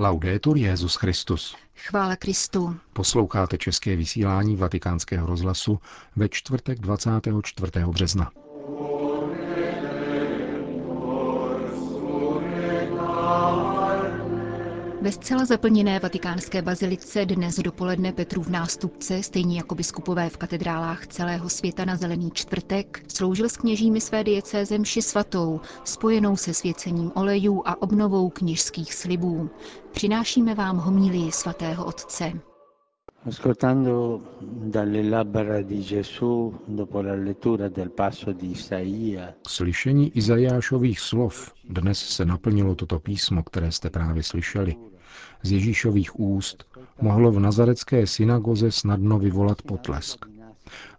Laudetur Jezus Christus. Chvála Kristu. Posloucháte české vysílání Vatikánského rozhlasu ve čtvrtek 24. března. Ve zcela zaplněné vatikánské bazilice dnes dopoledne Petrův nástupce, stejně jako biskupové v katedrálách celého světa na Zelený čtvrtek, sloužil s kněžími své diecéze mši svatou, spojenou se svěcením olejů a obnovou kněžských slibů. Přinášíme vám homílii svatého otce. Ascoltando dalle labbra di Gesù dopo la lettura del passo di Isaia. K slyšení Izajášových slov dnes se naplnilo toto písmo, které jste právě slyšeli. Z Ježíšových úst mohlo v nazarecké synagoze snadno vyvolat potlesk.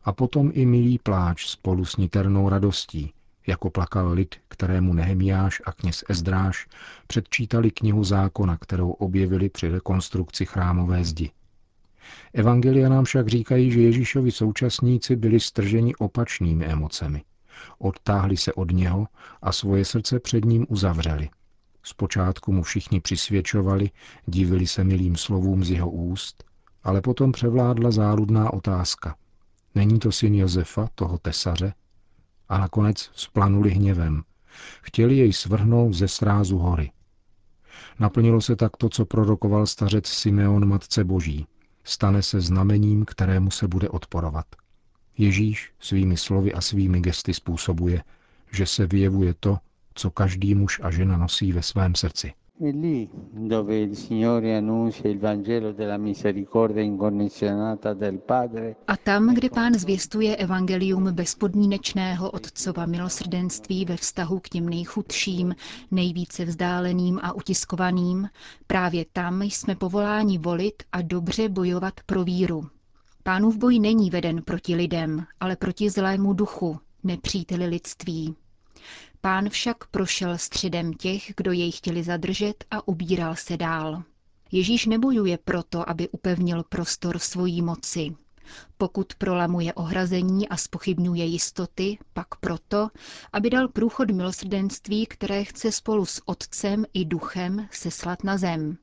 A potom i milý pláč spolu s niternou radostí, jako plakal lid, kterému Nehemiáš a kněz Ezdráš předčítali knihu zákona, kterou objevili při rekonstrukci chrámové zdi. Evangelia nám však říkají, že Ježíšovi současníci byli strženi opačnými emocemi. Odtáhli se od něho a svoje srdce před ním uzavřeli. Zpočátku mu všichni přisvědčovali, divili se milým slovům z jeho úst, ale potom převládla záludná otázka. Není to syn Josefa, toho tesaře? A nakonec splanuli hněvem. Chtěli jej svrhnout ze srázu hory. Naplnilo se tak to, co prorokoval stařec Simeon Matce Boží – stane se znamením, kterému se bude odporovat. Ježíš svými slovy a svými gesty způsobuje, že se vyjevuje to, co každý muž a žena nosí ve svém srdci. A tam, kde pán zvěstuje evangelium bezpodmínečného otcova milosrdenství ve vztahu k těm nejchudším, nejvíce vzdáleným a utiskovaným, právě tam jsme povoláni volit a dobře bojovat pro víru. Pánův boj není veden proti lidem, ale proti zlému duchu, nepříteli lidství. Pán však prošel středem těch, kdo jej chtěli zadržet a ubíral se dál. Ježíš nebojuje proto, aby upevnil prostor svojí moci. Pokud prolamuje ohrazení a spochybňuje jistoty, pak proto, aby dal průchod milosrdenství, které chce spolu s Otcem i Duchem seslat na zem.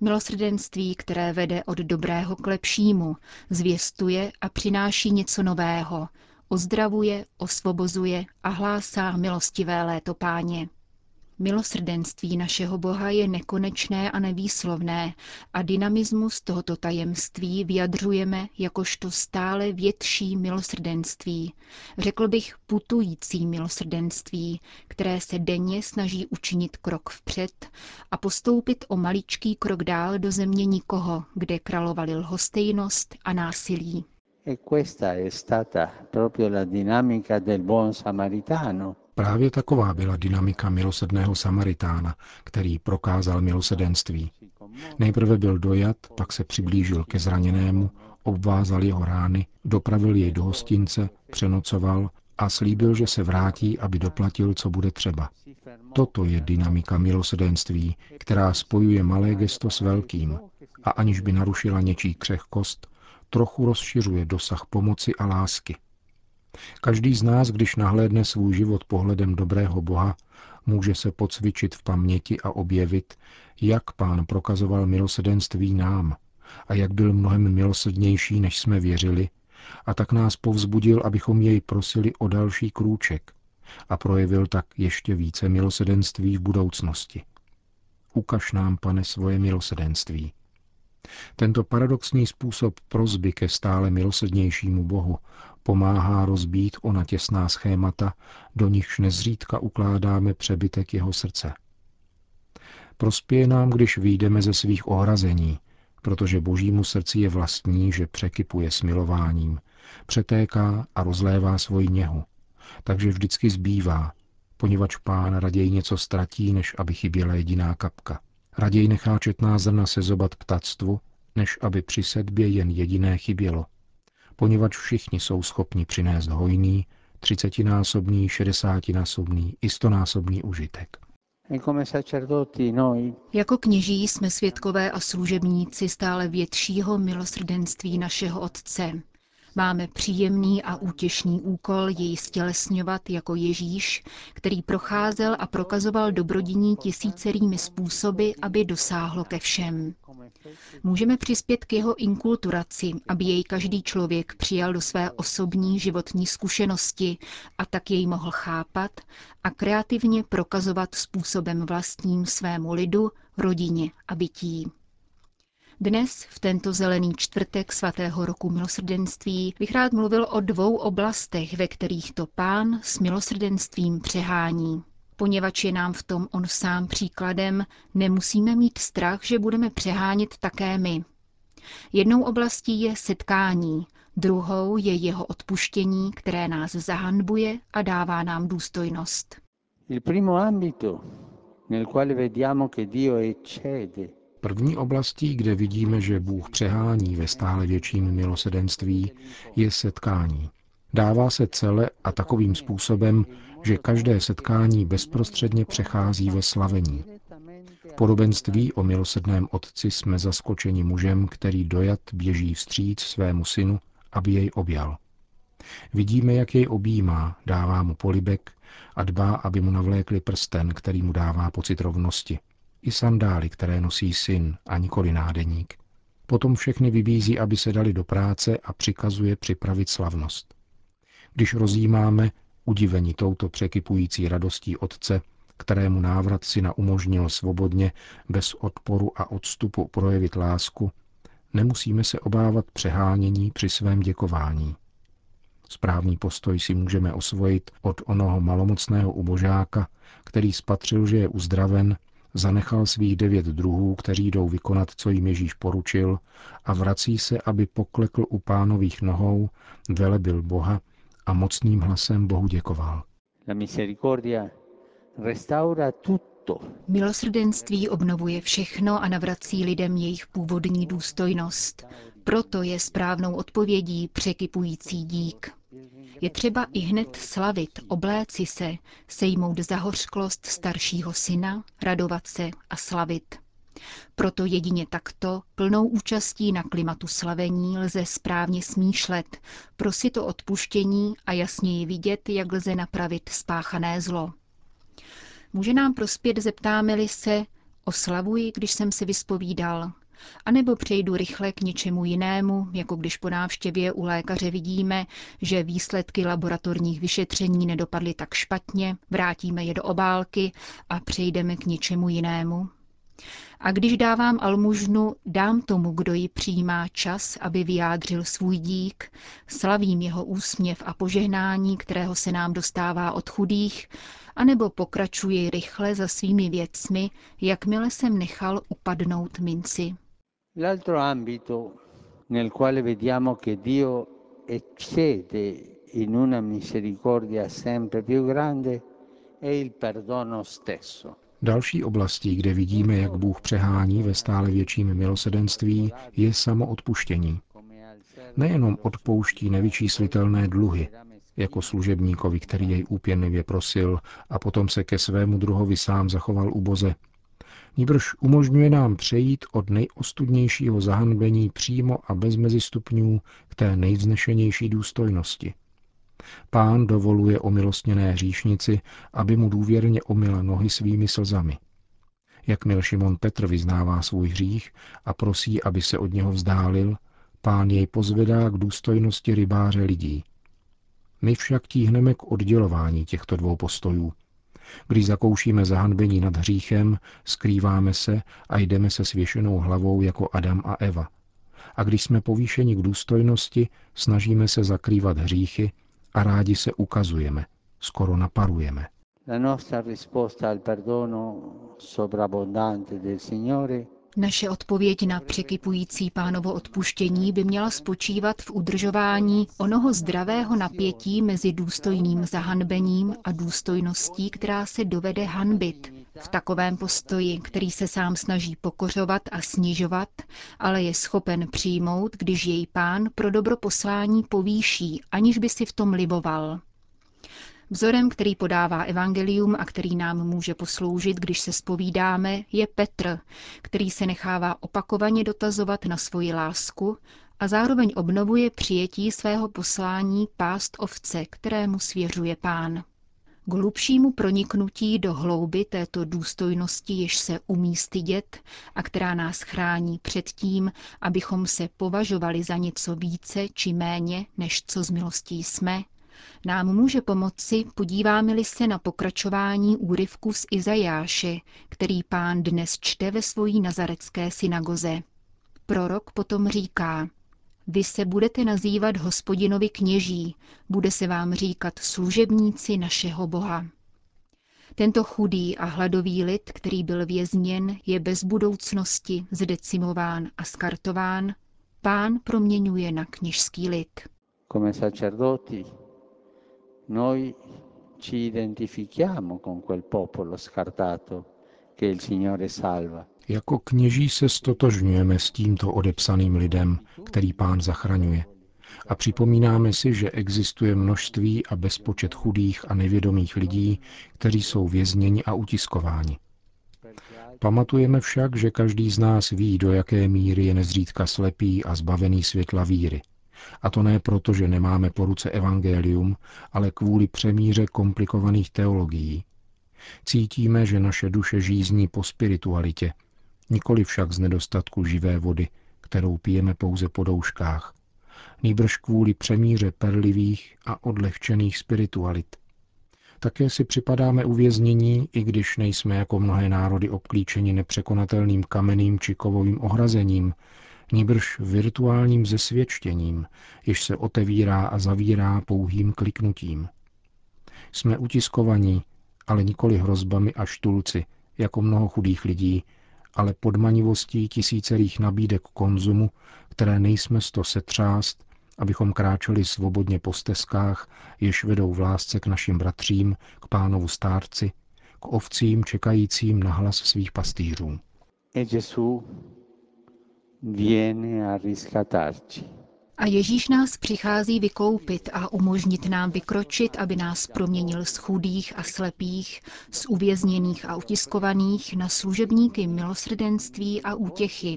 Milosrdenství, které vede od dobrého k lepšímu, zvěstuje a přináší něco nového, Ozdravuje, osvobozuje a hlásá milostivé léto páně. Milosrdenství našeho Boha je nekonečné a nevýslovné a dynamismus tohoto tajemství vyjadřujeme jakožto stále větší milosrdenství. Řekl bych putující milosrdenství, které se denně snaží učinit krok vpřed a postoupit o maličký krok dál do země nikoho, kde královaly lhostejnost a násilí. E questa è stata proprio la dinamica del buon samaritano. Právě taková byla dynamika milosedného Samaritána, který prokázal milosedenství. Nejprve byl dojat, pak se přiblížil ke zraněnému, obvázal jeho rány, dopravil jej do hostince, přenocoval a slíbil, že se vrátí, aby doplatil, co bude třeba. Toto je dynamika milosedenství, která spojuje malé gesto s velkým a aniž by narušila něčí křehkost, trochu rozšiřuje dosah pomoci a lásky. Každý z nás, když nahlédne svůj život pohledem dobrého Boha, může se pocvičit v paměti a objevit, jak pán prokazoval milosedenství nám a jak byl mnohem milosrdnější, než jsme věřili, a tak nás povzbudil, abychom jej prosili o další krůček a projevil tak ještě více milosedenství v budoucnosti. Ukaž nám, pane, svoje milosedenství. Tento paradoxní způsob prozby ke stále milosrdnějšímu Bohu pomáhá rozbít ona těsná schémata, do nichž nezřídka ukládáme přebytek jeho srdce. Prospěje nám, když vyjdeme ze svých ohrazení, protože božímu srdci je vlastní, že překypuje smilováním, přetéká a rozlévá svoji něhu, takže vždycky zbývá, poněvadž pán raději něco ztratí, než aby chyběla jediná kapka. Raději nechá četná zrna se zobat ptactvu, než aby při sedbě jen jediné chybělo. Poněvadž všichni jsou schopni přinést hojný, třicetinásobný, šedesátinásobný i stonásobný užitek. Jako kněží jsme svědkové a služebníci stále většího milosrdenství našeho Otce. Máme příjemný a útěšný úkol jej stělesňovat jako Ježíš, který procházel a prokazoval dobrodiní tisícerými způsoby, aby dosáhlo ke všem. Můžeme přispět k jeho inkulturaci, aby jej každý člověk přijal do své osobní životní zkušenosti a tak jej mohl chápat a kreativně prokazovat způsobem vlastním svému lidu, rodině a bytí. Dnes, v tento zelený čtvrtek svatého roku milosrdenství, bych rád mluvil o dvou oblastech, ve kterých to pán s milosrdenstvím přehání. Poněvadž je nám v tom on sám příkladem, nemusíme mít strach, že budeme přehánět také my. Jednou oblastí je setkání, druhou je jeho odpuštění, které nás zahanbuje a dává nám důstojnost. Il primo ambito nel quale vediamo che Dio eccede První oblastí, kde vidíme, že Bůh přehání ve stále větším milosedenství, je setkání. Dává se celé a takovým způsobem, že každé setkání bezprostředně přechází ve slavení. V podobenství o milosedném otci jsme zaskočeni mužem, který dojat běží vstříc svému synu, aby jej objal. Vidíme, jak jej objímá, dává mu polibek a dbá, aby mu navlékli prsten, který mu dává pocit rovnosti i sandály, které nosí syn a nikoli nádeník. Potom všechny vybízí, aby se dali do práce a přikazuje připravit slavnost. Když rozjímáme, udivení touto překypující radostí otce, kterému návrat syna umožnil svobodně, bez odporu a odstupu projevit lásku, nemusíme se obávat přehánění při svém děkování. Správný postoj si můžeme osvojit od onoho malomocného ubožáka, který spatřil, že je uzdraven Zanechal svých devět druhů, kteří jdou vykonat, co jim Ježíš poručil, a vrací se, aby poklekl u pánových nohou, velebil Boha a mocným hlasem Bohu děkoval. La misericordia restaura tutto. Milosrdenství obnovuje všechno a navrací lidem jejich původní důstojnost. Proto je správnou odpovědí překypující dík. Je třeba i hned slavit, obléci se, sejmout zahořklost staršího syna, radovat se a slavit. Proto jedině takto, plnou účastí na klimatu slavení, lze správně smýšlet, prosit o odpuštění a jasněji vidět, jak lze napravit spáchané zlo. Může nám prospět, zeptáme-li se, oslavuji, když jsem si vyspovídal, anebo přejdu rychle k něčemu jinému, jako když po návštěvě u lékaře vidíme, že výsledky laboratorních vyšetření nedopadly tak špatně, vrátíme je do obálky a přejdeme k něčemu jinému. A když dávám almužnu, dám tomu, kdo ji přijímá čas, aby vyjádřil svůj dík, slavím jeho úsměv a požehnání, kterého se nám dostává od chudých, anebo pokračuji rychle za svými věcmi, jakmile jsem nechal upadnout minci. L'altro ambito nel quale vediamo che Dio eccede in una misericordia sempre più grande è il perdono stesso. Další oblastí, kde vidíme, jak Bůh přehání ve stále větším milosedenství, je samoodpuštění. Nejenom odpouští nevyčíslitelné dluhy, jako služebníkovi, který jej úpěnlivě prosil a potom se ke svému druhovi sám zachoval uboze, Níbrž umožňuje nám přejít od nejostudnějšího zahanbení přímo a bez mezistupňů k té nejvznešenější důstojnosti. Pán dovoluje omilostněné hříšnici, aby mu důvěrně omila nohy svými slzami. Jakmile Šimon Petr vyznává svůj hřích a prosí, aby se od něho vzdálil, pán jej pozvedá k důstojnosti rybáře lidí. My však tíhneme k oddělování těchto dvou postojů, když zakoušíme zahanbení nad hříchem, skrýváme se a jdeme se svěšenou hlavou jako Adam a Eva. A když jsme povýšeni k důstojnosti, snažíme se zakrývat hříchy a rádi se ukazujeme, skoro naparujeme. La nostra risposta al perdono sovrabbondante del Signore naše odpověď na překypující pánovo odpuštění by měla spočívat v udržování onoho zdravého napětí mezi důstojným zahanbením a důstojností, která se dovede hanbit. V takovém postoji, který se sám snaží pokořovat a snižovat, ale je schopen přijmout, když jej pán pro dobro poslání povýší, aniž by si v tom liboval. Vzorem, který podává evangelium a který nám může posloužit, když se spovídáme, je Petr, který se nechává opakovaně dotazovat na svoji lásku a zároveň obnovuje přijetí svého poslání pást ovce, kterému svěřuje pán. K hlubšímu proniknutí do hlouby této důstojnosti, jež se umí stydět a která nás chrání před tím, abychom se považovali za něco více či méně, než co z milostí jsme, nám může pomoci, podíváme-li se na pokračování úryvku z Izajáše, který pán dnes čte ve svojí nazarecké synagoze. Prorok potom říká, vy se budete nazývat hospodinovi kněží, bude se vám říkat služebníci našeho Boha. Tento chudý a hladový lid, který byl vězněn, je bez budoucnosti zdecimován a skartován, pán proměňuje na kněžský lid. Come sacerdoti, noi ci identifichiamo con quel popolo scartato che il Signore salva. Jako kněží se stotožňujeme s tímto odepsaným lidem, který pán zachraňuje. A připomínáme si, že existuje množství a bezpočet chudých a nevědomých lidí, kteří jsou vězněni a utiskováni. Pamatujeme však, že každý z nás ví, do jaké míry je nezřídka slepý a zbavený světla víry. A to ne proto, že nemáme po ruce evangelium, ale kvůli přemíře komplikovaných teologií. Cítíme, že naše duše žízní po spiritualitě, nikoli však z nedostatku živé vody, kterou pijeme pouze po douškách, nýbrž kvůli přemíře perlivých a odlehčených spiritualit. Také si připadáme uvěznění, i když nejsme jako mnohé národy obklíčeni nepřekonatelným kamenným či kovovým ohrazením, níbrž virtuálním zesvědčením, jež se otevírá a zavírá pouhým kliknutím. Jsme utiskovaní, ale nikoli hrozbami a štulci, jako mnoho chudých lidí, ale podmanivostí tisícerých nabídek konzumu, které nejsme sto setřást, abychom kráčeli svobodně po stezkách, jež vedou v lásce k našim bratřím, k pánovu stárci, k ovcím čekajícím na hlas svých pastýřů. Viene a. A Ježíš nás přichází vykoupit a umožnit nám vykročit, aby nás proměnil z chudých a slepých, z uvězněných a utiskovaných na služebníky milosrdenství a útěchy.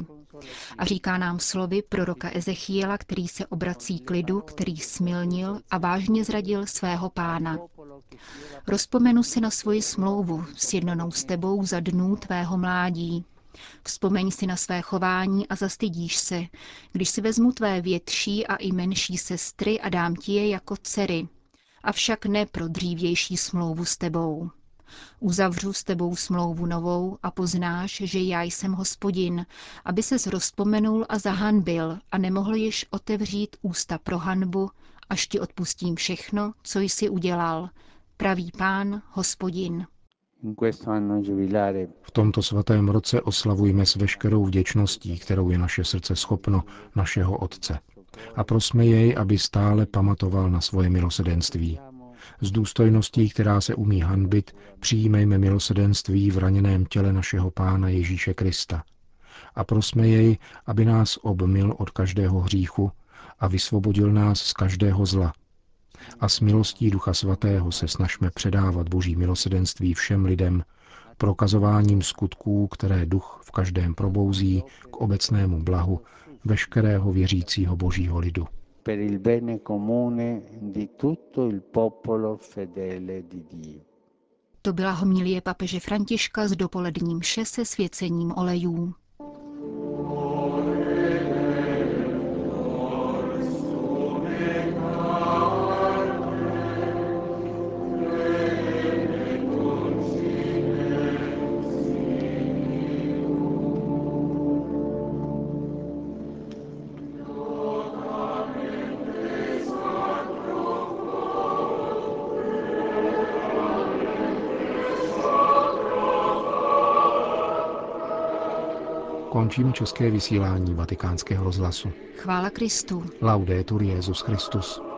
A říká nám slovy proroka Ezechiela, který se obrací k lidu, který smilnil a vážně zradil svého pána. Rozpomenu si na svoji smlouvu, sjednanou s tebou za dnů tvého mládí. Vzpomeň si na své chování a zastydíš se, když si vezmu tvé větší a i menší sestry a dám ti je jako dcery, avšak ne pro dřívější smlouvu s tebou. Uzavřu s tebou smlouvu novou a poznáš, že já jsem hospodin, aby ses rozpomenul a zahanbil a nemohl již otevřít ústa pro hanbu, až ti odpustím všechno, co jsi udělal, pravý pán, hospodin. V tomto svatém roce oslavujme s veškerou vděčností, kterou je naše srdce schopno, našeho Otce. A prosme jej, aby stále pamatoval na svoje milosedenství. S důstojností, která se umí hanbit, přijímejme milosedenství v raněném těle našeho Pána Ježíše Krista. A prosme jej, aby nás obmil od každého hříchu a vysvobodil nás z každého zla, a s milostí Ducha Svatého se snažme předávat Boží milosedenství všem lidem, prokazováním skutků, které duch v každém probouzí k obecnému blahu veškerého věřícího Božího lidu. Per il bene comune di tutto il popolo fedele di Dio. To byla homilie papeže Františka s dopoledním mše se svěcením olejů. Končíme české vysílání vatikánského rozhlasu. Chvála Kristu. Laudetur Jezus Christus.